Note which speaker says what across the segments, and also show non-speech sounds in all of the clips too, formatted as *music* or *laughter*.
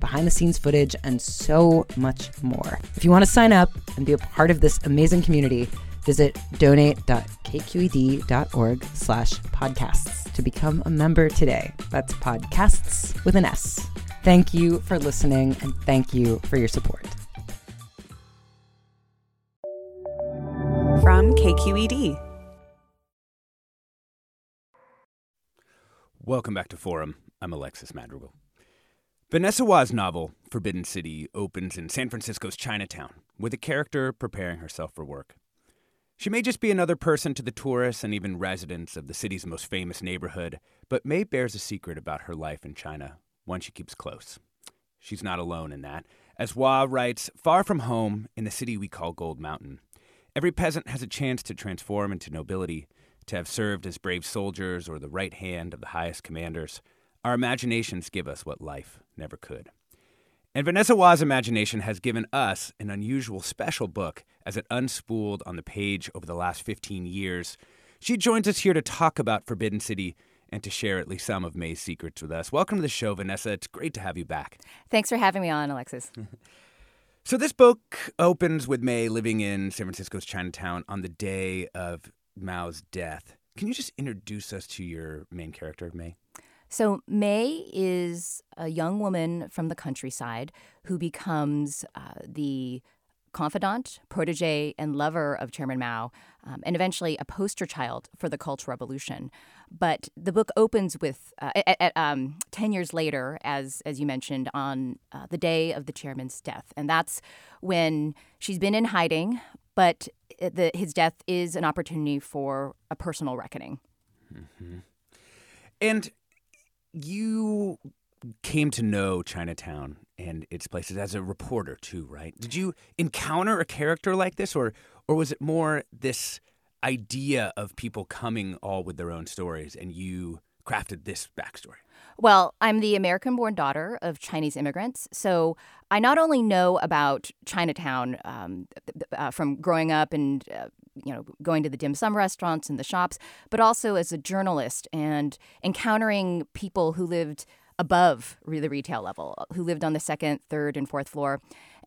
Speaker 1: behind the scenes footage, and so much more. If you want to sign up and be a part of this amazing community, visit donate.kqed.org slash podcasts to become a member today. That's podcasts with an S. Thank you for listening and thank you for your support.
Speaker 2: From KQED.
Speaker 3: Welcome back to Forum. I'm Alexis Madrigal. Vanessa Hua's novel, Forbidden City, opens in San Francisco's Chinatown, with a character preparing herself for work. She may just be another person to the tourists and even residents of the city's most famous neighborhood, but May bears a secret about her life in China, one she keeps close. She's not alone in that. As Hua writes, far from home, in the city we call Gold Mountain, every peasant has a chance to transform into nobility, to have served as brave soldiers or the right hand of the highest commanders. Our imaginations give us what life never could. And Vanessa Hua's imagination has given us an unusual special book as it unspooled on the page over the last 15 years. She joins us here to talk about Forbidden City and to share at least some of May's secrets with us. Welcome to the show, Vanessa. It's great to have you back.
Speaker 4: Thanks for having me on, Alexis. *laughs*
Speaker 3: so, this book opens with May living in San Francisco's Chinatown on the day of Mao's death. Can you just introduce us to your main character, May?
Speaker 4: So, May is a young woman from the countryside who becomes uh, the confidant, protege, and lover of Chairman Mao, um, and eventually a poster child for the Cultural Revolution. But the book opens with uh, at, at, um, ten years later, as as you mentioned, on uh, the day of the chairman's death, and that's when she's been in hiding, but the, his death is an opportunity for a personal reckoning.
Speaker 3: Mm-hmm. And you came to know Chinatown and its places as a reporter too, right? Did you encounter a character like this, or or was it more this idea of people coming all with their own stories, and you crafted this backstory?
Speaker 4: Well, I'm the American born daughter of Chinese immigrants. So I not only know about Chinatown um, uh, from growing up and uh, you know going to the dim sum restaurants and the shops, but also as a journalist and encountering people who lived above the retail level, who lived on the second, third, and fourth floor.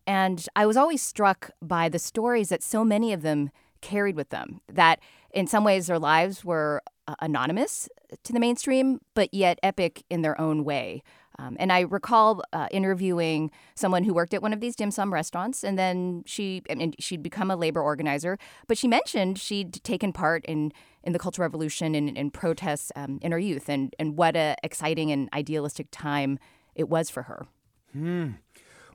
Speaker 4: And I was always struck by the stories that so many of them carried with them. That in some ways their lives were anonymous to the mainstream, but yet epic in their own way. Um, and I recall uh, interviewing someone who worked at one of these dim sum restaurants, and then she I mean, she'd become a labor organizer. But she mentioned she'd taken part in in the Cultural Revolution and in protests um, in her youth, and and what a exciting and idealistic time it was for her.
Speaker 3: Hmm.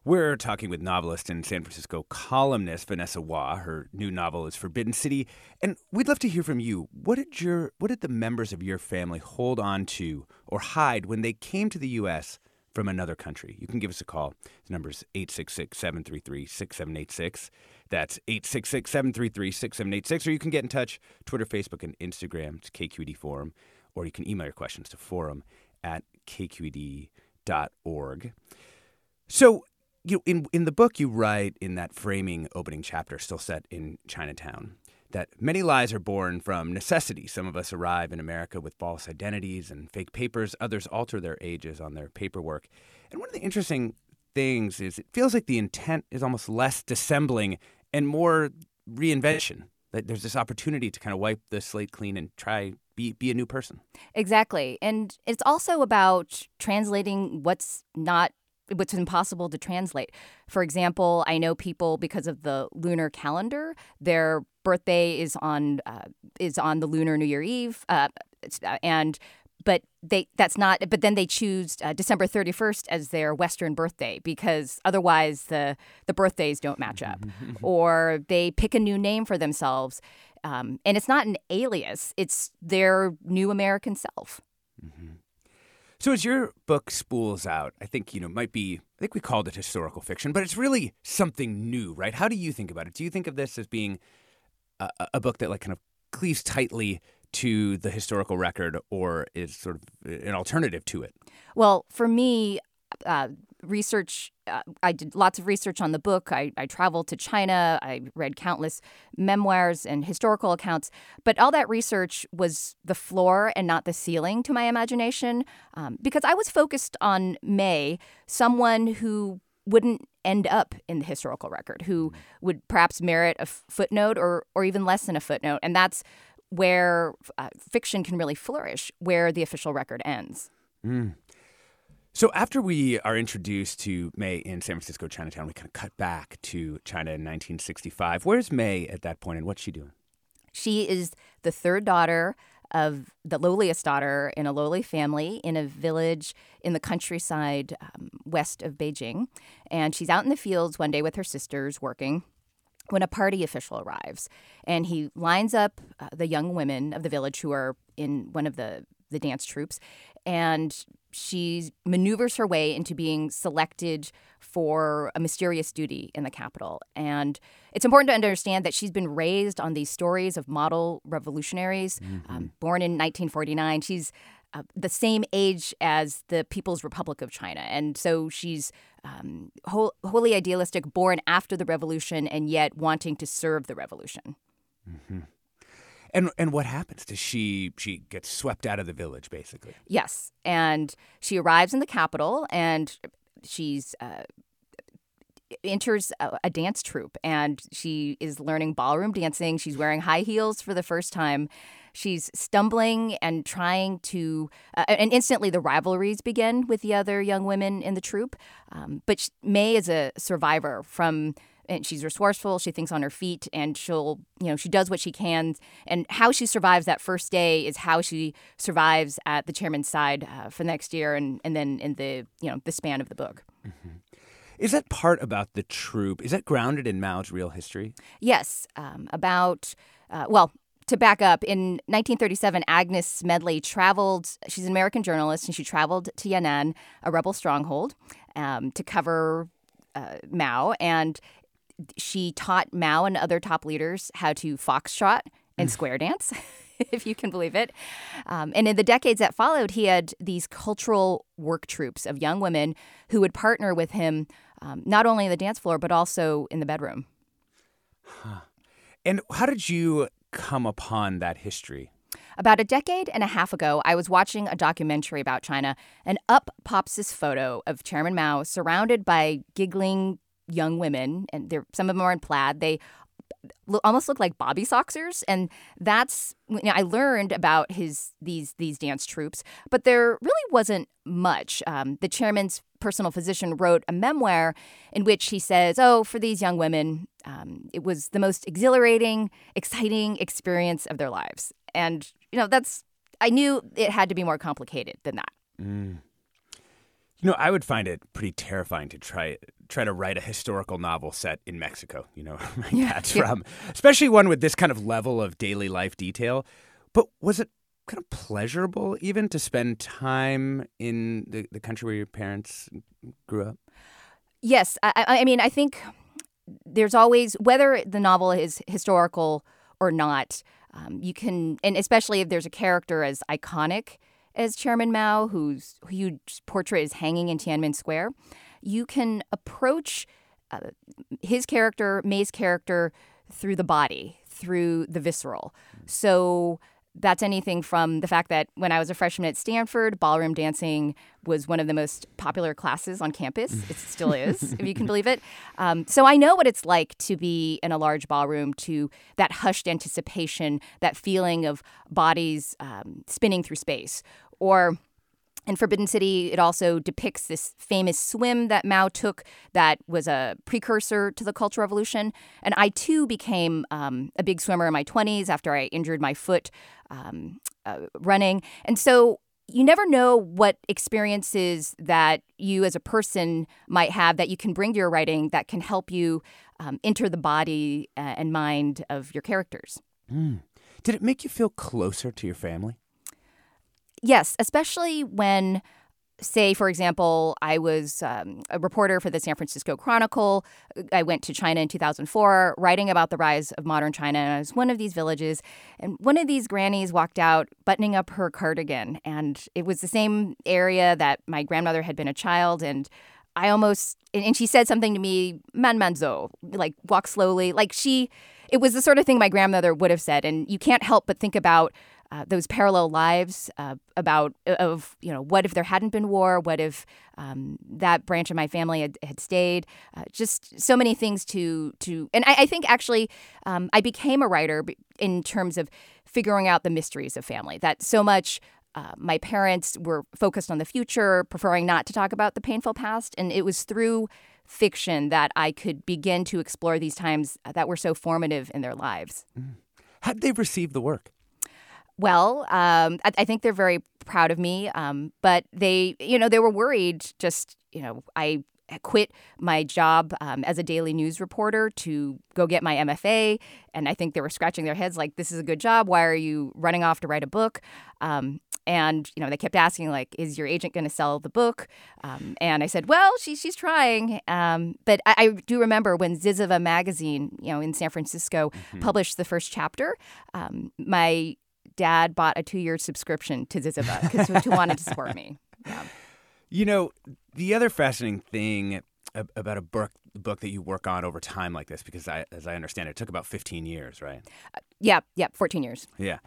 Speaker 3: We're talking with novelist and San Francisco columnist Vanessa Hua. Her new novel is Forbidden City, and we'd love to hear from you. What did your what did the members of your family hold on to or hide when they came to the U.S. from another country? You can give us a call. The number is 866-733-6786. That's 866-733-6786, or you can get in touch Twitter, Facebook, and Instagram. It's KQED Forum, or you can email your questions to forum at kqed.org. So you know, in in the book you write in that framing opening chapter, still set in Chinatown, that many lies are born from necessity. Some of us arrive in America with false identities and fake papers. Others alter their ages on their paperwork. And one of the interesting things is it feels like the intent is almost less dissembling and more reinvention. That there's this opportunity to kind of wipe the slate clean and try be be a new person.
Speaker 4: Exactly. And it's also about translating what's not what's impossible to translate. For example, I know people because of the lunar calendar, their birthday is on uh, is on the lunar New Year Eve, uh, and but they that's not but then they choose uh, December 31st as their western birthday because otherwise the the birthdays don't match up *laughs* or they pick a new name for themselves um, and it's not an alias it's their new American self
Speaker 3: mm-hmm. So as your book spools out I think you know might be I think we called it historical fiction but it's really something new right how do you think about it do you think of this as being a, a book that like kind of cleaves tightly to the historical record or is sort of an alternative to it?
Speaker 4: Well, for me, uh, research, uh, I did lots of research on the book. I, I traveled to China. I read countless memoirs and historical accounts. But all that research was the floor and not the ceiling to my imagination um, because I was focused on May, someone who wouldn't end up in the historical record, who would perhaps merit a footnote or, or even less than a footnote. And that's where uh, fiction can really flourish, where the official record ends.
Speaker 3: Mm. So after we are introduced to May in San Francisco Chinatown, we kind of cut back to China in 1965. Where's May at that point, and what's she doing?
Speaker 4: She is the third daughter of the lowliest daughter in a lowly family in a village in the countryside um, west of Beijing. And she's out in the fields one day with her sisters working when a party official arrives and he lines up uh, the young women of the village who are in one of the the dance troupes and she maneuvers her way into being selected for a mysterious duty in the capital. And it's important to understand that she's been raised on these stories of model revolutionaries. Mm-hmm. Um, born in 1949, she's uh, the same age as the People's Republic of China. And so she's um, wholly idealistic, born after the revolution, and yet wanting to serve the revolution.
Speaker 3: Mm-hmm. And and what happens? Does she she gets swept out of the village, basically?
Speaker 4: Yes, and she arrives in the capital, and she's. Uh, enters a, a, dance troupe and she is learning ballroom dancing. She's wearing high heels for the first time She's stumbling and trying to, uh, and instantly the rivalries begin with the other young women in the troupe. Um, but May is a survivor from and she's resourceful she thinks on her feet and she'll you know she does what she can and how she survives that first day is how she survives at the chairman's side uh, for next year and, and then in the you know the span of the book mm-hmm.
Speaker 3: is that part about the troop? is that grounded in mao's real history
Speaker 4: yes um, about uh, well to back up, in 1937, Agnes Smedley traveled, she's an American journalist, and she traveled to Yan'an, a rebel stronghold, um, to cover uh, Mao. And she taught Mao and other top leaders how to foxtrot and mm. square dance. *laughs* if you can believe it. Um, and in the decades that followed, he had these cultural work troops of young women who would partner with him um, not only in the dance floor, but also in the bedroom.
Speaker 3: Huh. And how did you come upon that history?
Speaker 4: About a decade and a half ago, I was watching a documentary about China, and up pops this photo of Chairman Mao surrounded by giggling young women, and they're, some of them are in plaid. They almost look like bobby soxers and that's you know, i learned about his these these dance troupes but there really wasn't much um, the chairman's personal physician wrote a memoir in which he says oh for these young women um, it was the most exhilarating exciting experience of their lives and you know that's i knew it had to be more complicated than that mm.
Speaker 3: You know, I would find it pretty terrifying to try try to write a historical novel set in Mexico. You know, *laughs* yeah, that's yeah. from especially one with this kind of level of daily life detail. But was it kind of pleasurable even to spend time in the, the country where your parents grew up?
Speaker 4: Yes, I, I mean, I think there's always whether the novel is historical or not. Um, you can, and especially if there's a character as iconic as Chairman Mao, whose huge portrait is hanging in Tiananmen Square, you can approach uh, his character, May's character, through the body, through the visceral. So that's anything from the fact that when I was a freshman at Stanford, ballroom dancing was one of the most popular classes on campus. It still is, if you can believe it. Um, so I know what it's like to be in a large ballroom, to that hushed anticipation, that feeling of bodies um, spinning through space. Or in Forbidden City, it also depicts this famous swim that Mao took that was a precursor to the Cultural Revolution. And I too became um, a big swimmer in my 20s after I injured my foot um, uh, running. And so you never know what experiences that you as a person might have that you can bring to your writing that can help you um, enter the body uh, and mind of your characters.
Speaker 3: Mm. Did it make you feel closer to your family?
Speaker 4: Yes, especially when, say, for example, I was um, a reporter for the San Francisco Chronicle. I went to China in 2004, writing about the rise of modern China. And I was one of these villages, and one of these grannies walked out buttoning up her cardigan. And it was the same area that my grandmother had been a child. And I almost, and she said something to me, man manzo, like walk slowly. Like she, it was the sort of thing my grandmother would have said. And you can't help but think about uh, those parallel lives uh, about of you know what if there hadn't been war what if um, that branch of my family had, had stayed uh, just so many things to to and I, I think actually um, I became a writer in terms of figuring out the mysteries of family that so much uh, my parents were focused on the future preferring not to talk about the painful past and it was through fiction that I could begin to explore these times that were so formative in their lives.
Speaker 3: Mm. How did they receive the work?
Speaker 4: Well. Um, I, I, think they're very proud of me. Um, but they, you know, they were worried. Just, you know, I quit my job um, as a daily news reporter to go get my MFA, and I think they were scratching their heads like, "This is a good job. Why are you running off to write a book?" Um, and you know, they kept asking like, "Is your agent going to sell the book?" Um, and I said, "Well, she, she's trying." Um, but I, I, do remember when Zyzzyva magazine, you know, in San Francisco, mm-hmm. published the first chapter. Um, my dad bought a two year subscription to Zyzzyva because he *laughs* wanted to support me. Yeah.
Speaker 3: You know, the other fascinating thing about a book book that you work on over time like this, because I, as I understand it, it took about 15 years, right?
Speaker 4: Uh, yeah, yeah, 14 years.
Speaker 3: Yeah.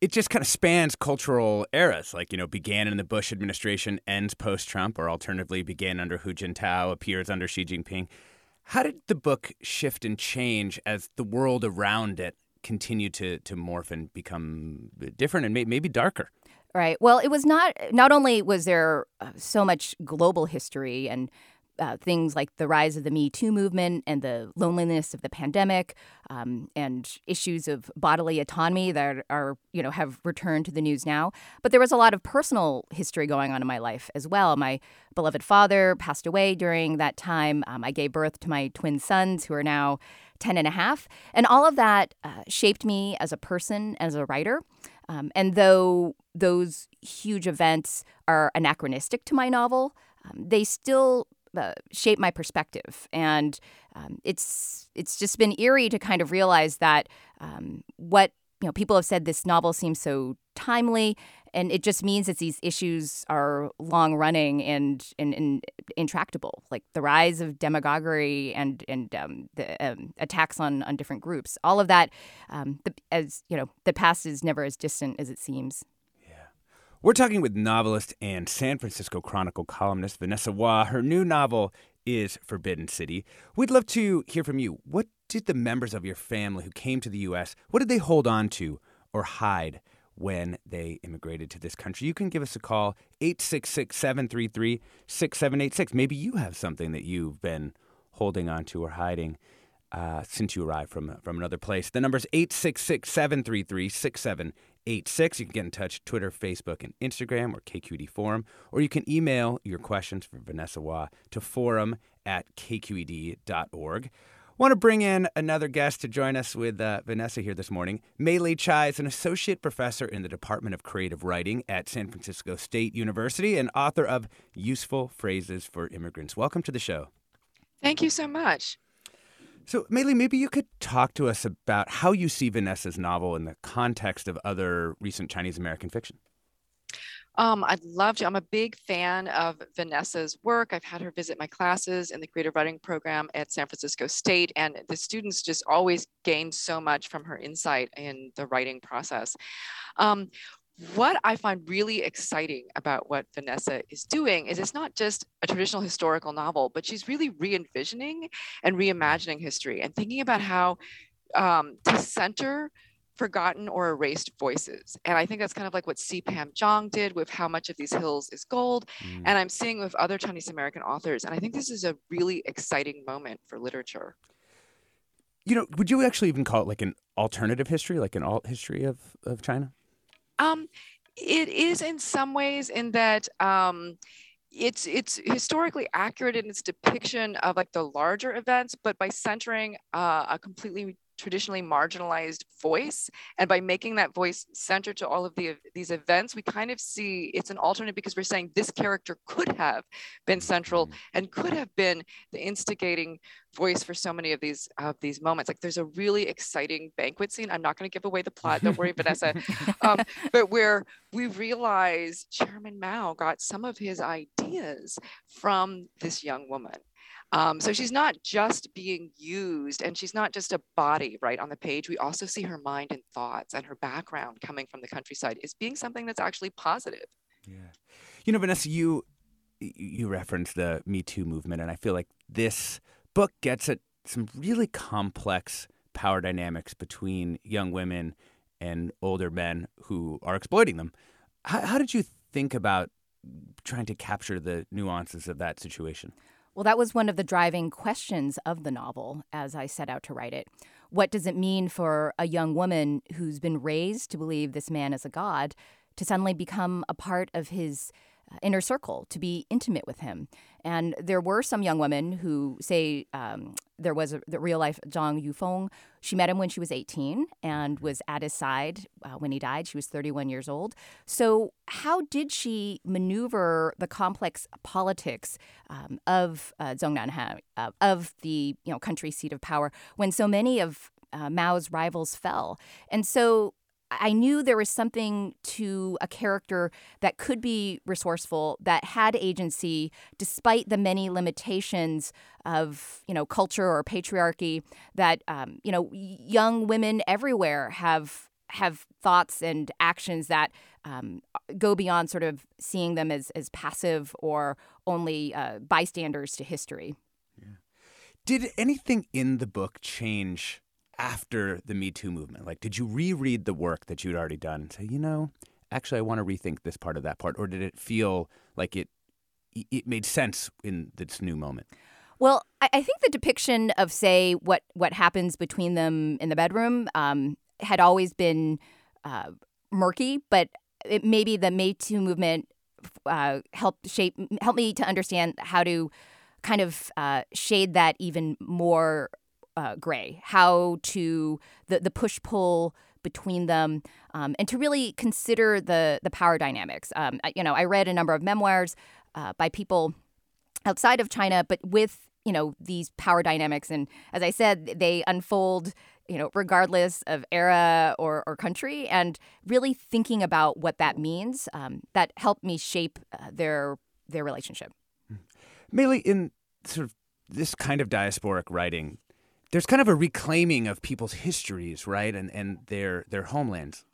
Speaker 3: It just kind of spans cultural eras, like, you know, began in the Bush administration, ends post Trump, or alternatively began under Hu Jintao, appears under Xi Jinping. How did the book shift and change as the world around it continue to to morph and become different and may, maybe darker.
Speaker 4: Right. Well, it was not. Not only was there uh, so much global history and uh, things like the rise of the Me Too movement and the loneliness of the pandemic, um, and issues of bodily autonomy that are, you know, have returned to the news now. But there was a lot of personal history going on in my life as well. My beloved father passed away during that time. Um, I gave birth to my twin sons, who are now 10 and a half. And all of that uh, shaped me as a person, as a writer. Um, and though those huge events are anachronistic to my novel, um, they still uh, shape my perspective. And um, it's it's just been eerie to kind of realize that um, what you know people have said this novel seems so timely and it just means that these issues are long running and, and, and intractable, like the rise of demagoguery and and um, the um, attacks on on different groups. All of that, um, the, as you know, the past is never as distant as it seems.
Speaker 3: Yeah, we're talking with novelist and San Francisco Chronicle columnist Vanessa Hua. Her new novel is Forbidden City. We'd love to hear from you. What did the members of your family who came to the U.S. what did they hold on to or hide? When they immigrated to this country. You can give us a call, 866 733 6786. Maybe you have something that you've been holding on to or hiding uh, since you arrived from, from another place. The number is 866 733 6786. You can get in touch Twitter, Facebook, and Instagram or KQED Forum, or you can email your questions for Vanessa Hua to forum at kqed.org. Want to bring in another guest to join us with uh, Vanessa here this morning. May-lee Chai is an associate professor in the Department of Creative Writing at San Francisco State University and author of Useful Phrases for Immigrants. Welcome to the show.
Speaker 2: Thank you so much.
Speaker 3: So, Li, maybe you could talk to us about how you see Vanessa's novel in the context of other recent Chinese American fiction.
Speaker 2: Um, I'd love to. I'm a big fan of Vanessa's work. I've had her visit my classes in the creative writing program at San Francisco State, and the students just always gain so much from her insight in the writing process. Um, what I find really exciting about what Vanessa is doing is it's not just a traditional historical novel, but she's really re envisioning and reimagining history and thinking about how um, to center forgotten or erased voices. And I think that's kind of like what C. Pam Zhang did with How Much of These Hills is Gold. Mm. And I'm seeing with other Chinese American authors. And I think this is a really exciting moment for literature.
Speaker 3: You know, would you actually even call it like an alternative history, like an alt history of, of China?
Speaker 2: Um, it is in some ways in that um, it's it's historically accurate in its depiction of like the larger events, but by centering uh, a completely traditionally marginalized voice. And by making that voice center to all of the these events we kind of see it's an alternate because we're saying this character could have been central mm-hmm. and could have been the instigating voice for so many of these of these moments. Like there's a really exciting banquet scene. I'm not going to give away the plot don't worry vanessa. *laughs* Um, but where we realize chairman mao got some of his ideas from this young woman um, so she's not just being used and she's not just a body right on the page. We also see her mind and thoughts and her background coming from the countryside is being something that's actually positive.
Speaker 3: Yeah. You know, Vanessa, you you referenced the Me Too movement, and I feel like this book gets at some really complex power dynamics between young women and older men who are exploiting them. How, how did you think about trying to capture the nuances of that situation?
Speaker 4: Well, that was one of the driving questions of the novel as I set out to write it. What does it mean for a young woman who's been raised to believe this man is a god to suddenly become a part of his uh, inner circle, to be intimate with him? And there were some young women who say um, there was a, the real life Zhang Yufeng. She met him when she was 18 and was at his side uh, when he died. She was 31 years old. So, how did she maneuver the complex politics um, of uh, Zhongnanhai, uh, of the you know country seat of power, when so many of uh, Mao's rivals fell? And so I knew there was something to a character that could be resourceful, that had agency, despite the many limitations of you know culture or patriarchy. That um, you know young women everywhere have have thoughts and actions that um, go beyond sort of seeing them as as passive or only uh, bystanders to history. Yeah.
Speaker 3: Did anything in the book change after the Me Too movement? Like, did you reread the work that you'd already done and say, you know, actually, I want to rethink this part of that part, or did it feel like it it made sense in this new moment?
Speaker 4: Well, I, think the depiction of, say, what what happens between them in the bedroom um, had always been uh, murky, but it, maybe the Me Too movement uh, helped shape helped me to understand how to kind of uh, shade that even more uh, gray, how to the the push pull between them, um, and to really consider the the power dynamics. Um, you know, I read a number of memoirs uh, by people outside of China, but with you know these power dynamics, and as I said, they unfold. You know, regardless of era or, or country, and really thinking about what that means, um, that helped me shape uh, their their relationship.
Speaker 3: May-lee, in sort of this kind of diasporic writing, there's kind of a reclaiming of people's histories, right, and and their their homelands.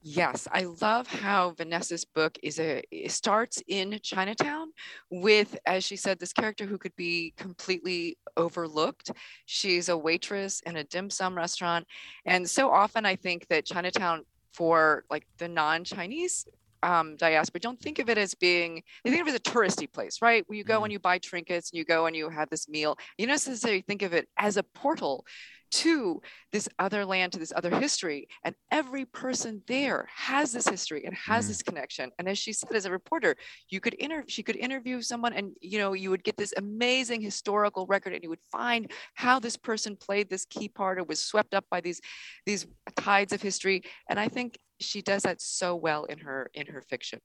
Speaker 2: Yes, I love how Vanessa's book is a starts in Chinatown with, as she said, this character who could be completely overlooked. She's a waitress in a dim sum restaurant, and so often I think that Chinatown for like the non-Chinese um, diaspora don't think of it as being they think of it as a touristy place right where you go mm-hmm. and you buy trinkets and you go and you have this meal you don't necessarily think of it as a portal to this other land to this other history and every person there has this history and has mm. this connection and as she said as a reporter you could interview she could interview someone and you know you would get this amazing historical record and you would find how this person played this key part or was swept up by these these tides of history and i think she does that so well in her in her fiction.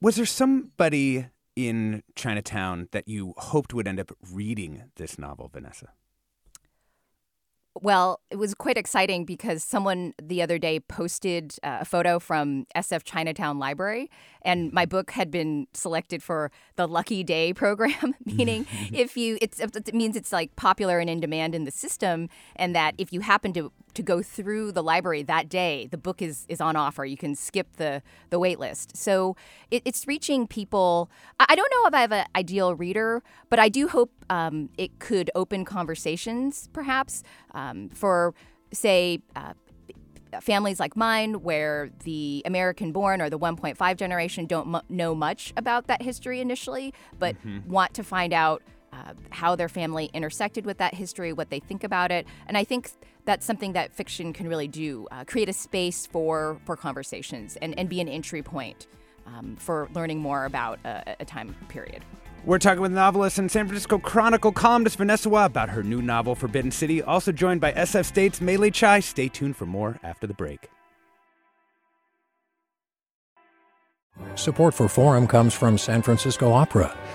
Speaker 3: Was there somebody in Chinatown that you hoped would end up reading this novel, Vanessa?
Speaker 4: Well, it was quite exciting because someone the other day posted uh, a photo from SF Chinatown Library, and my book had been selected for the Lucky Day program, *laughs* meaning if you it's it means it's like popular and in demand in the system, and that if you happen to to go through the library that day, the book is is on offer. You can skip the the wait list. So it, it's reaching people. I don't know if I have an ideal reader, but I do hope um, it could open conversations, perhaps um, for, say, uh, families like mine, where the American born or the 1.5 generation don't m- know much about that history initially, but mm-hmm. want to find out uh, how their family intersected with that history, what they think about it. And I think that's something that fiction can really do uh, create a space for, for conversations and, and be an entry point um, for learning more about a, a time period.
Speaker 3: We're talking with novelist and San Francisco Chronicle columnist Vanessa Hua about her new novel, Forbidden City. Also joined by SF State's May-lee Chai. Stay tuned for more after the break.
Speaker 5: Support for Forum comes from San Francisco Opera.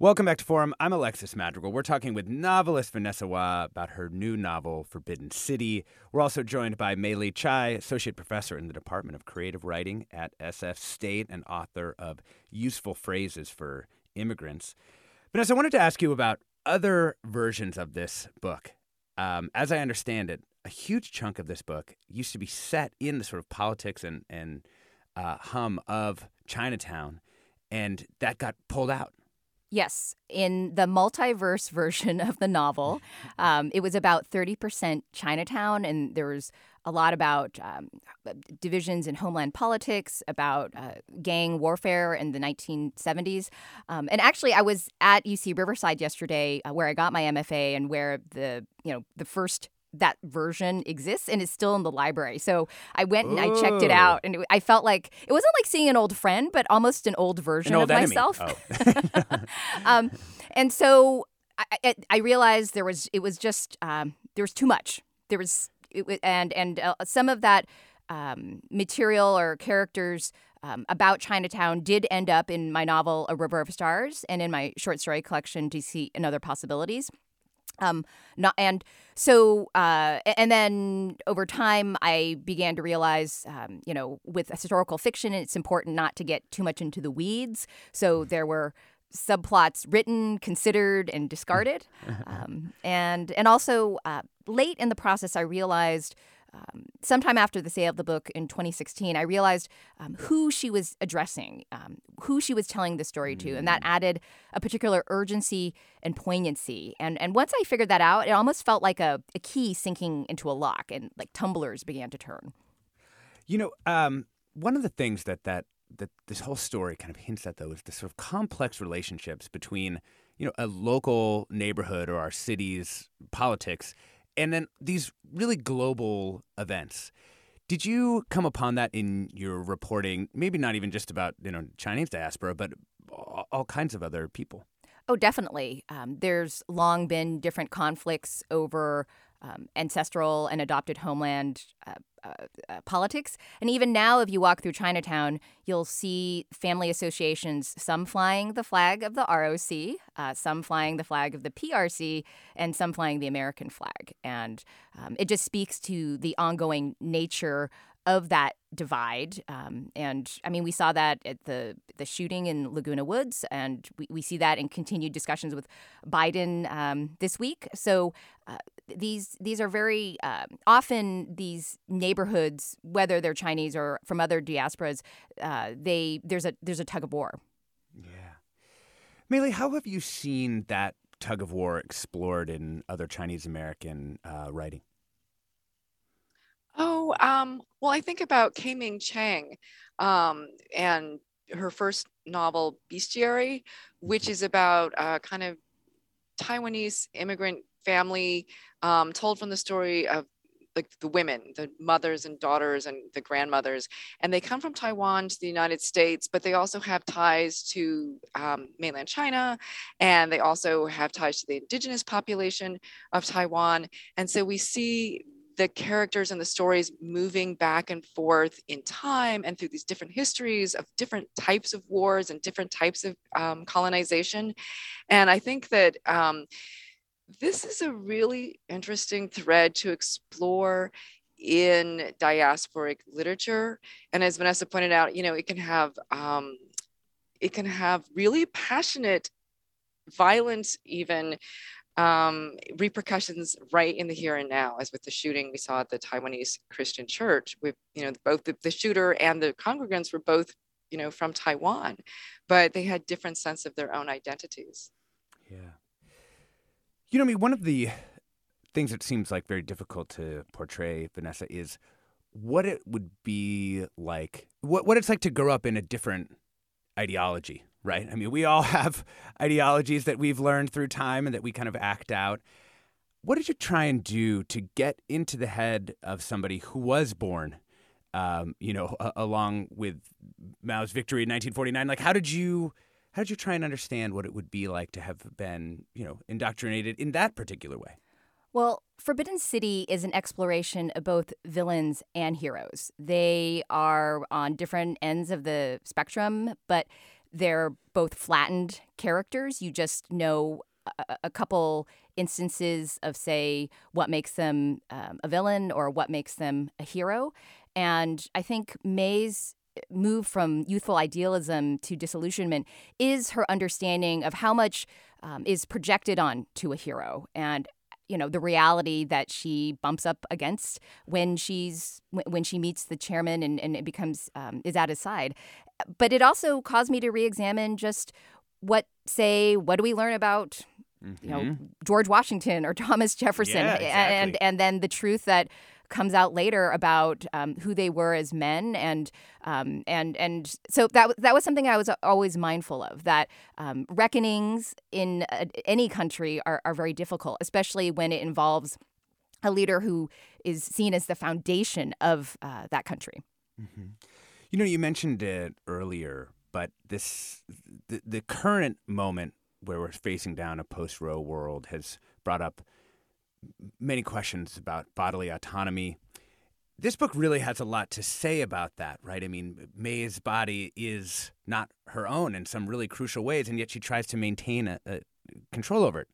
Speaker 3: Welcome back to Forum. I'm Alexis Madrigal. We're talking with novelist Vanessa Hua about her new novel, Forbidden City. We're also joined by May-lee Chai, Associate Professor in the Department of Creative Writing at SF State and author of Useful Phrases for Immigrants. Vanessa, I wanted to ask you about other versions of this book. Um, as I understand it, a huge chunk of this book used to be set in the sort of politics and, and uh, hum of Chinatown, and that got pulled out
Speaker 4: Yes, in the multiverse *laughs* version of the novel, um, it was about 30% Chinatown, and there was a lot about um, divisions in homeland politics, about uh, gang warfare in the 1970s. Um, and actually, I was at UC Riverside yesterday, uh, where I got my MFA, and where the you know the first that version exists and is still in the library. So I went and I checked it out, and it, I felt like it wasn't like seeing an old friend, but almost an old version
Speaker 3: an old
Speaker 4: of
Speaker 3: enemy.
Speaker 4: myself.
Speaker 3: Oh. *laughs* *laughs*
Speaker 4: um, and so I, I, realized there was it was just um, there was too much. There was it, and and uh, some of that um, material or characters. Um, about Chinatown did end up in my novel A River of Stars and in my short story collection Deceit and Other Possibilities. Um, not and so uh, and then over time I began to realize, um, you know, with historical fiction, it's important not to get too much into the weeds. So there were subplots written, considered, and discarded, *laughs* um, and and also uh, late in the process, I realized um, sometime after the sale of the book in 2016, I realized um, who she was addressing, um, who she was telling the story to, and that mm. added a particular urgency and poignancy. And and once I figured that out, it almost felt like a, a key sinking into a lock, and like tumblers began to turn.
Speaker 3: You know, um, one of the things that that that this whole story kind of hints at, though, is the sort of complex relationships between you know a local neighborhood or our city's politics and then these really global events. Did you come upon that in your reporting? Maybe not even just about you know Chinese diaspora, but all kinds of other people.
Speaker 4: Oh, definitely. Um, there's long been different conflicts over um, ancestral and adopted homeland uh, uh, uh, politics. And even now, if you walk through Chinatown, you'll see family associations, some flying the flag of the ROC, uh, some flying the flag of the PRC, and some flying the American flag. And um, it just speaks to the ongoing nature of that divide. Um, and I mean, we saw that at the the shooting in Laguna Woods, and we, we see that in continued discussions with Biden um, this week. So uh, these these are very uh, often these neighborhoods, whether they're Chinese or from other diasporas, uh, they there's a there's a tug of war.
Speaker 3: Yeah, May-lee, how have you seen that tug of war explored in other Chinese American uh, writing?
Speaker 2: Oh, um, well, I think about Ming Chang um, and her first novel, Bestiary, which is about uh, kind of Taiwanese immigrant family um, told from the story of like the women, the mothers and daughters and the grandmothers, and they come from Taiwan to the United States, but they also have ties to um, mainland China, and they also have ties to the indigenous population of Taiwan. And so we see the characters and the stories moving back and forth in time and through these different histories of different types of wars and different types of um, colonization. And I think that um, this is a really interesting thread to explore in diasporic literature. And as Vanessa pointed out, you know, it can have um, it can have really passionate violence even um, repercussions right in the here and now, as with the shooting we saw at the Taiwanese Christian church. With you know both the, the shooter and the congregants were both you know from Taiwan, but they had different sense of their own identities.
Speaker 3: Yeah, you know, I mean, one of the things that seems like very difficult to portray, Vanessa, is what it would be like, what what it's like to grow up in a different ideology right? I mean, we all *laughs* have ideologies that we've learned through time and that we kind of act out. What did you try and do to get into the head of somebody who was born, um, you know, a- along with Mao's victory in 1949? Like, how did you? How did you try and understand what it would be like to have been, you know, indoctrinated in that particular way?
Speaker 4: Well, Forbidden City is an exploration of both villains and heroes. They are on different ends of the spectrum, but they're both flattened characters. You just know a, a couple instances of, say, what makes them um, a villain or what makes them a hero. And I think May's move from youthful idealism to disillusionment is her understanding of how much um, is projected on to a hero and you know the reality that she bumps up against when she's when she meets the chairman and, and it becomes um, is at his side but it also caused me to re-examine just what say what do we learn about mm-hmm. you know mm-hmm. George Washington or *laughs* Thomas Jefferson
Speaker 3: yeah, exactly.
Speaker 4: and and then the truth that comes out later about um, who they were as men, and um, and and so that that was something I was always mindful of. That um, reckonings in a, any country are, are very difficult, especially when it involves a leader who is seen as the foundation of uh, that country.
Speaker 3: Mm-hmm. You know, you mentioned it earlier, but this the, the current moment where we're facing down a post Roe world has brought up many questions about bodily autonomy. This book really has a lot to say about that, right? I mean, May's body is not her own in some really crucial ways, and yet she tries to maintain a, a control over it.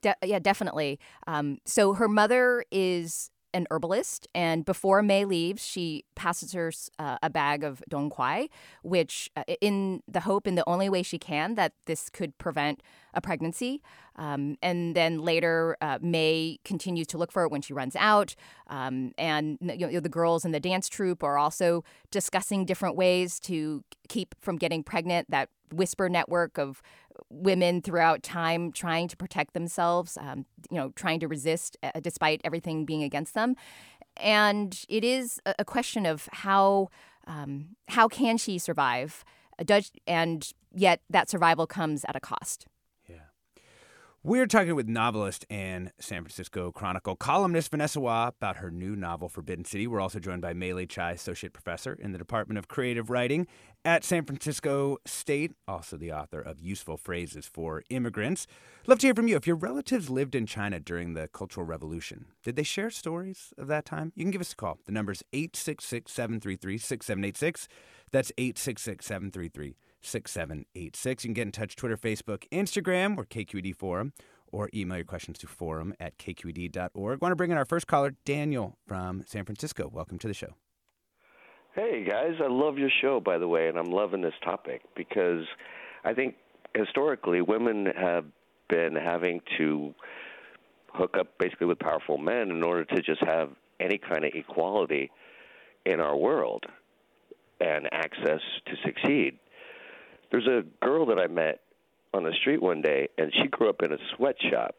Speaker 4: De- yeah, definitely. Um, so her mother is an herbalist, and before May leaves, she passes her uh, a bag of dong quai, which, uh, in the hope, in the only way she can, that this could prevent a pregnancy. Um, and then later, uh, May continues to look for it when she runs out. Um, and you know, the girls in the dance troupe are also discussing different ways to keep from getting pregnant. That whisper network of women throughout time trying to protect themselves, um, you know, trying to resist uh, despite everything being against them. And it is a, question of how um, how can she survive, does, and yet that survival comes at a cost.
Speaker 3: We're talking with novelist and San Francisco Chronicle columnist Vanessa Hua about her new novel, Forbidden City. We're also joined by May-lee Chai, Associate Professor in the Department of Creative Writing at San Francisco State, also the author of Useful Phrases for Immigrants. Love to hear from you. If your relatives lived in China during the Cultural Revolution, did they share stories of that time? You can give us a call. The number is 866 733 6786. That's 866 733 6786. You can get in touch Twitter, Facebook, Instagram, or KQED Forum, or email your questions to forum at kqed.org. I want to bring in our first caller, Daniel from San Francisco. Welcome to the show.
Speaker 6: Hey guys, I love your show by the way, and I'm loving this topic because I think historically women have been having to hook up basically with powerful men in order to just have any kind of equality in our world and access to succeed. There's a girl that I met on the street one day, and she grew up in a sweatshop,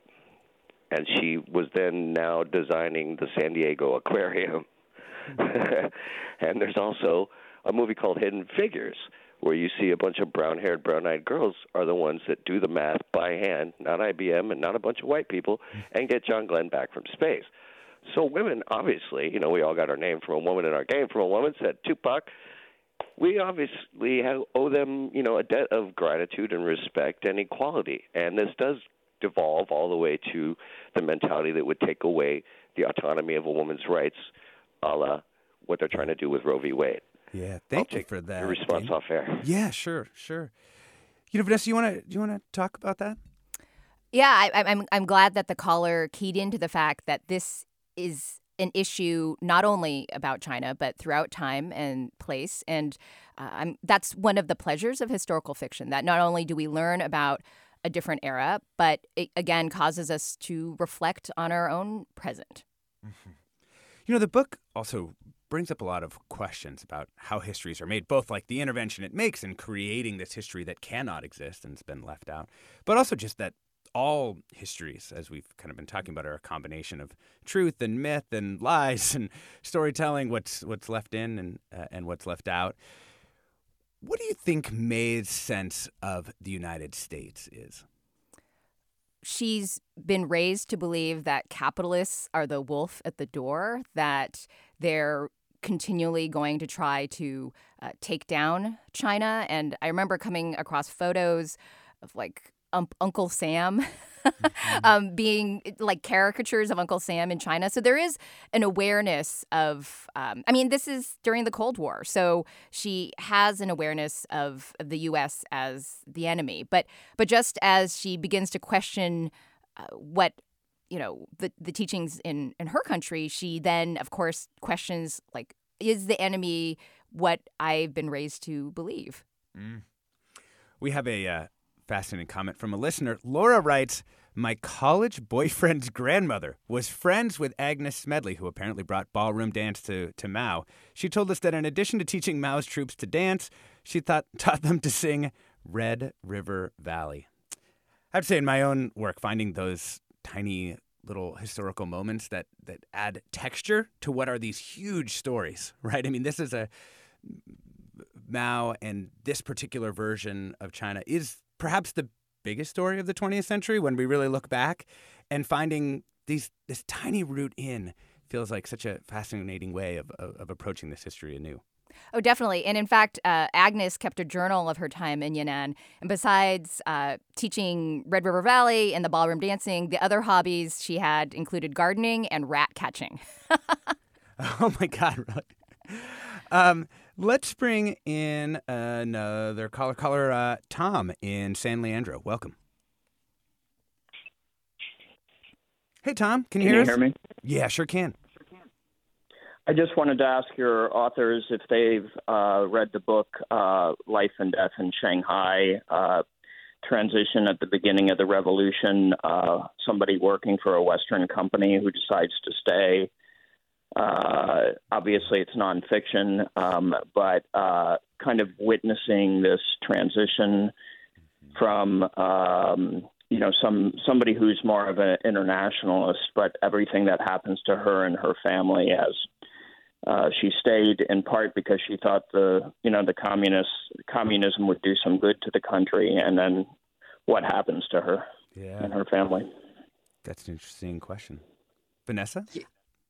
Speaker 6: and she was then now designing the San Diego Aquarium. *laughs* and there's also a movie called Hidden Figures, where you see a bunch of brown haired, brown eyed girls are the ones that do the math by hand, not IBM and not a bunch of white people, and get John Glenn back from space. So women, obviously, you know, we all got our name from a woman in our game from a woman, said Tupac. We obviously have, owe them, you know, a debt of gratitude and respect and equality. And this does devolve all the way to the mentality that would take away the autonomy of a woman's rights, a la what they're trying to do with Roe v. Wade.
Speaker 3: Yeah, thank
Speaker 6: I'll
Speaker 3: you for that.
Speaker 6: Your response
Speaker 3: Dane.
Speaker 6: off air.
Speaker 3: Yeah, sure, sure. You know, Vanessa, you want to you want to talk about that?
Speaker 4: Yeah, I, I'm I'm glad that the caller keyed into the fact that this is an issue not only about China but throughout time and place, and uh, that's one of the pleasures of historical fiction. That not only do we learn about a different era, but it again causes us to reflect on our own present.
Speaker 3: You know, the book also brings up a lot of questions about how histories are made, both like the intervention it makes in creating this history that cannot exist and's been left out, but also just that all histories, as we've kind of been talking about, are a combination of truth and myth and *laughs* lies and storytelling. What's what's left in and uh, and what's left out. What do you think May's sense of the United States is?
Speaker 4: she's been raised to believe that capitalists are the wolf at the door, that they're continually going to try to uh, take down China. And I remember coming across photos of like um, Uncle Sam. *laughs* um, being like caricatures of Uncle Sam in China. So there is an awareness of, um, I mean, this is during the Cold War. So she has an awareness of, of the U.S. as the enemy. But, but just as she begins to question uh, what you know the the teachings in in her country she then of course questions like is the enemy what i've been raised to believe
Speaker 3: mm. we have a uh, fascinating comment from a listener. Laura writes my college boyfriend's grandmother was friends with agnes smedley who apparently brought ballroom dance to, to mao. She told us that in addition to teaching mao's troops to dance she thought, *laughs* taught them to sing red river valley. I have to say, in my own work, finding those tiny little historical moments that that add texture to what are these huge stories, *laughs* right? I mean, this is a Mao and this particular version of China is perhaps the biggest story of the 20th century when we really look back and finding these this tiny root in feels like such a fascinating way of, of, of approaching this history anew.
Speaker 4: Oh, definitely. And in fact, uh, Agnes kept a journal of her time in Yan'an. And besides uh, teaching Red River Valley and the ballroom dancing, the other hobbies she had included gardening and rat catching. *laughs*
Speaker 3: oh my God, really? Um, let's bring in another caller, caller uh, Tom in San Leandro. Welcome. Hey, Tom, can you
Speaker 7: can
Speaker 3: hear
Speaker 7: you hear me?
Speaker 3: Yeah, sure can.
Speaker 7: I just wanted to ask your authors if they've uh, read the book uh, Life and Death in Shanghai, uh, transition at the beginning of the revolution, uh, somebody working for a Western company who decides to stay. Uh, obviously, it's nonfiction, um, but uh, kind of witnessing this transition from um, you know some somebody who's more of an internationalist, but everything that happens to her and her family as uh, she stayed in part because she thought the you know the communist communism would do some good to the country, and then what happens to her
Speaker 3: Yeah,
Speaker 7: and her family?
Speaker 3: that's an interesting question. Vanessa?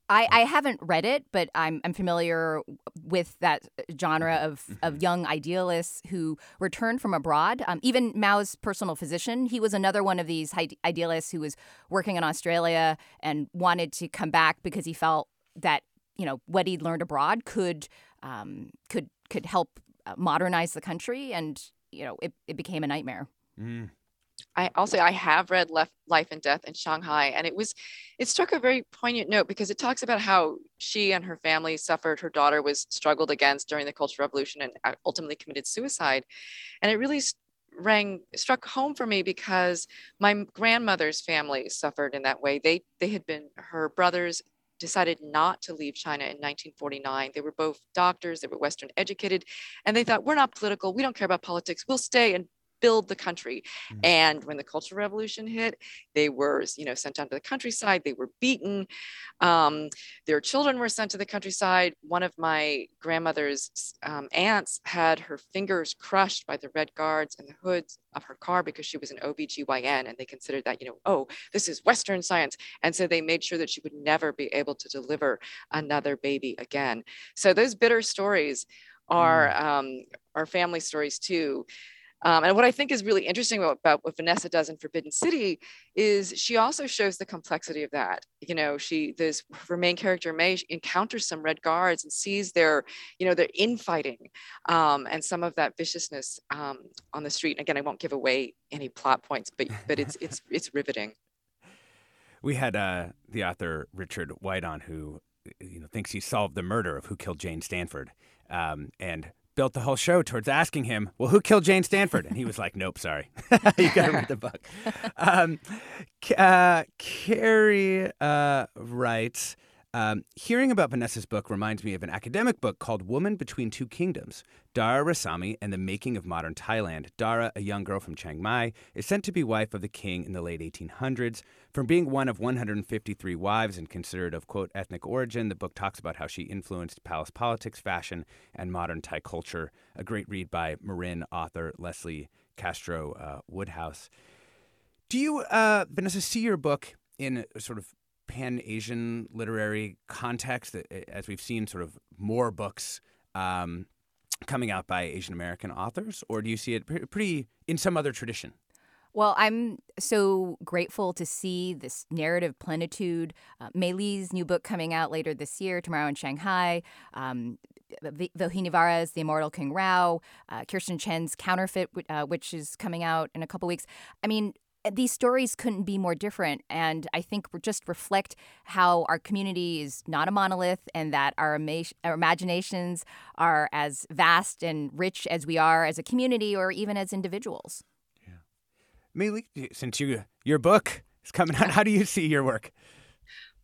Speaker 4: I, I haven't read it, but I'm I'm familiar with that genre of, of young idealists who returned from abroad. Um, even Mao's personal physician, he was another one of these idealists who was working in Australia and wanted to come back because he felt that you know what he'd learned abroad could um, could could help uh, modernize the country, and you know it, it became a nightmare.
Speaker 3: Mm.
Speaker 2: I also I have read Left Life and Death in Shanghai, and it was it struck a very poignant note because it talks about how she and her family suffered. Her daughter was struggled against during the Cultural Revolution and uh, ultimately committed suicide, and it really rang struck home for me because my grandmother's family suffered in that way. They they had been her brothers decided not to leave China in 1949. They were both doctors, they were Western educated, and they thought, we're not political, we don't care about politics, we'll stay and build the country. Mm-hmm. And when the Cultural Revolution hit, they were, you know, sent down to the countryside. They were beaten. Um, their children were sent to the countryside. One of my grandmother's um, aunts had her fingers crushed by the Red Guards in the hoods of her car because she was an OBGYN and they considered that, you know, oh, this is Western science. And so they made sure that she would never be able to deliver another baby again. So those bitter stories are mm. um, are family stories too. Um, and what I think is really interesting about, about, what Vanessa does in Forbidden City is she also shows the complexity of that. You know, she this her main character May encounters some Red Guards and sees their, you know, their infighting um, and some of that viciousness um, on the street. And again, I won't give away any plot points, but but it's it's *laughs* it's riveting.
Speaker 3: We had uh, the author Richard White on, who you know thinks he solved the murder of who killed Jane Stanford, um, and built the whole show towards asking him, well, who killed Jane Stanford? And he was like, nope, sorry. *laughs* you got to read the book. Um, uh, Carrie uh, writes, um, hearing about Vanessa's book reminds me of an academic book called Woman Between Two Kingdoms Dara Rasami and the Making of Modern Thailand. Dara, a young girl from Chiang Mai, is sent to be wife of the king in the late 1800s. From being one of 153 wives and considered of, quote, ethnic origin, the book talks about how she influenced palace politics, fashion, and modern Thai culture. A great read by Marin author Leslie Castro uh, Woodhouse. Do you, uh, Vanessa, see your book in sort of pan Asian literary context, as we've seen sort of more books um, coming out by Asian American authors, or do you see it pretty in some other tradition?
Speaker 4: Well, I'm so grateful to see this narrative plenitude. Uh, May-lee's new book coming out later this year, tomorrow in Shanghai. Um, Vauhini Vara's The Immortal King Rao, uh, Kirstin Chen's Counterfeit, uh, which is coming out in a couple weeks. I mean, these stories couldn't be more different and i think just reflect how our community is not a monolith and that our, ima- our imaginations are as vast and rich as we are as a community or even as individuals.
Speaker 3: Yeah. May-lee, since you your book is coming out how do you see your work?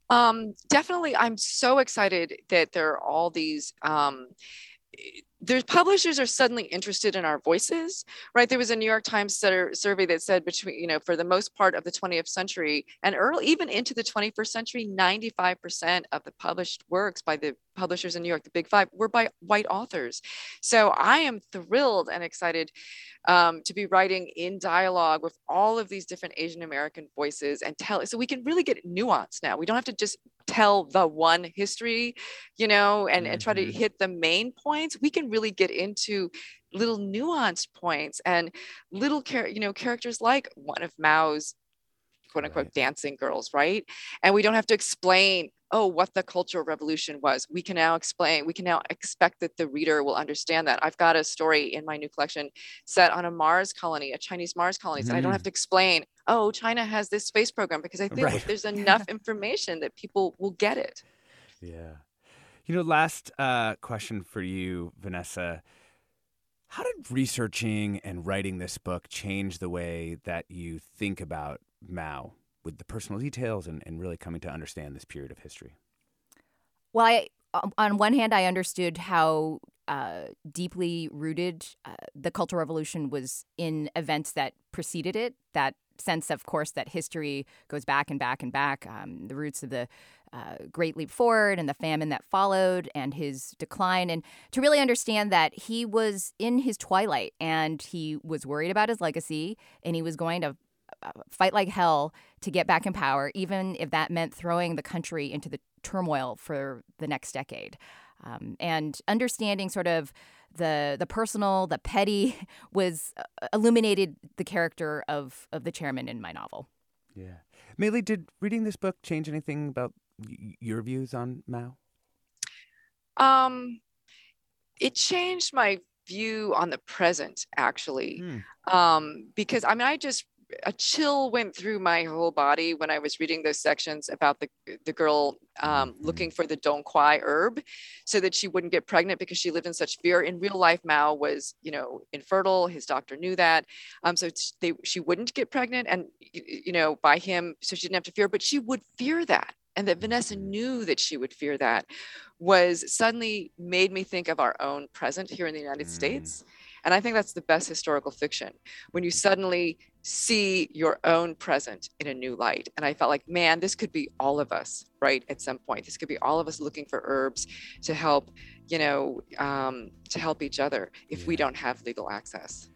Speaker 2: Um, definitely i'm so excited that there are all these um, there's publishers are suddenly interested in our voices right? There was a new york times survey that said between you know for the most part of the 20th century and early even into the 21st century 95% of the published works by the publishers in new york the big five were by white authors. So i am thrilled and excited um, to be writing in dialogue with all of these different asian american voices and tell so we can really get nuance now. We don't have to just tell the one history you know and, mm-hmm. and try to mm-hmm. hit the main points we can really get into little nuanced points and little char- you know characters like one of Mao's quote unquote right. dancing girls, right? And we don't have to explain, oh, what the Cultural Revolution was. We can now explain, we can now expect that the reader will understand that. I've got a story in my new collection set on a Mars colony, a Chinese Mars colony. Mm. And I don't have mm. to explain, oh, China has this space program because I think right. there's *laughs* enough information that people will get it.
Speaker 3: Yeah. You know, last uh, question for you, Vanessa. How did researching and writing this book change the way that you think about Mao with the personal details and, and really coming to understand this period of history?
Speaker 4: Well, I, on one hand, I understood how uh, deeply rooted uh, the Cultural Revolution was in events that preceded it, that sense, of course, that history goes back and back and back. Um, the roots of the uh, Great Leap Forward and the famine that followed and his decline. And to really understand that he was in his twilight and he was worried about his legacy and he was going to uh, fight like hell to get back in power, even if that meant throwing the country into the turmoil for the next decade. Um, and understanding sort of the the personal, the petty, *laughs* was uh, illuminated the character of of the chairman in my novel.
Speaker 3: Yeah, Li, did reading this book change anything about your views on Mao?
Speaker 2: Um, it changed my view on the present actually, mm. um, because I mean I just a chill went through my whole body when I was reading those sections about the the girl um,
Speaker 3: Mm-hmm.
Speaker 2: looking for the Dong Quai herb, so that she wouldn't get pregnant because she lived in such fear. In real life, Mao was you know infertile. His doctor knew that, um, so they she wouldn't get pregnant, and you know by him, so she didn't have to fear. But she would fear that, and that Vanessa knew that she would fear that, was suddenly made me think of our own present here in the United
Speaker 3: Mm.
Speaker 2: States. And I think that's the best historical fiction when you suddenly see your own present in a new light. And I felt like, man, this could be all of us, right? At some point, this could be all of us looking for herbs to help, you know, um, to help each other if we don't have legal access.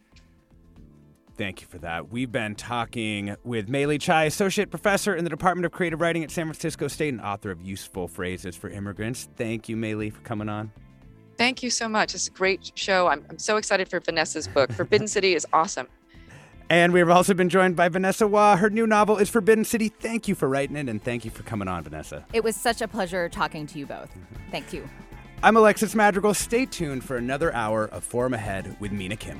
Speaker 3: Thank you for that. We've been talking with May-lee Chai, Associate Professor in the Department of Creative Writing at San Francisco State and author of Useful Phrases for Immigrants. Thank you, Mei Li, for coming on.
Speaker 2: Thank you so much. It's a great show. I'm, I'm so excited for Vanessa's book. Forbidden City is awesome.
Speaker 3: And we've also been joined by Vanessa Hua. Her new novel is Forbidden City. Thank you for writing it, and thank you for coming on, Vanessa.
Speaker 4: It was such a pleasure talking to you both. Mm-hmm. Thank you.
Speaker 3: I'm Alexis Madrigal. Stay tuned for another hour of Forum Ahead with Mina Kim.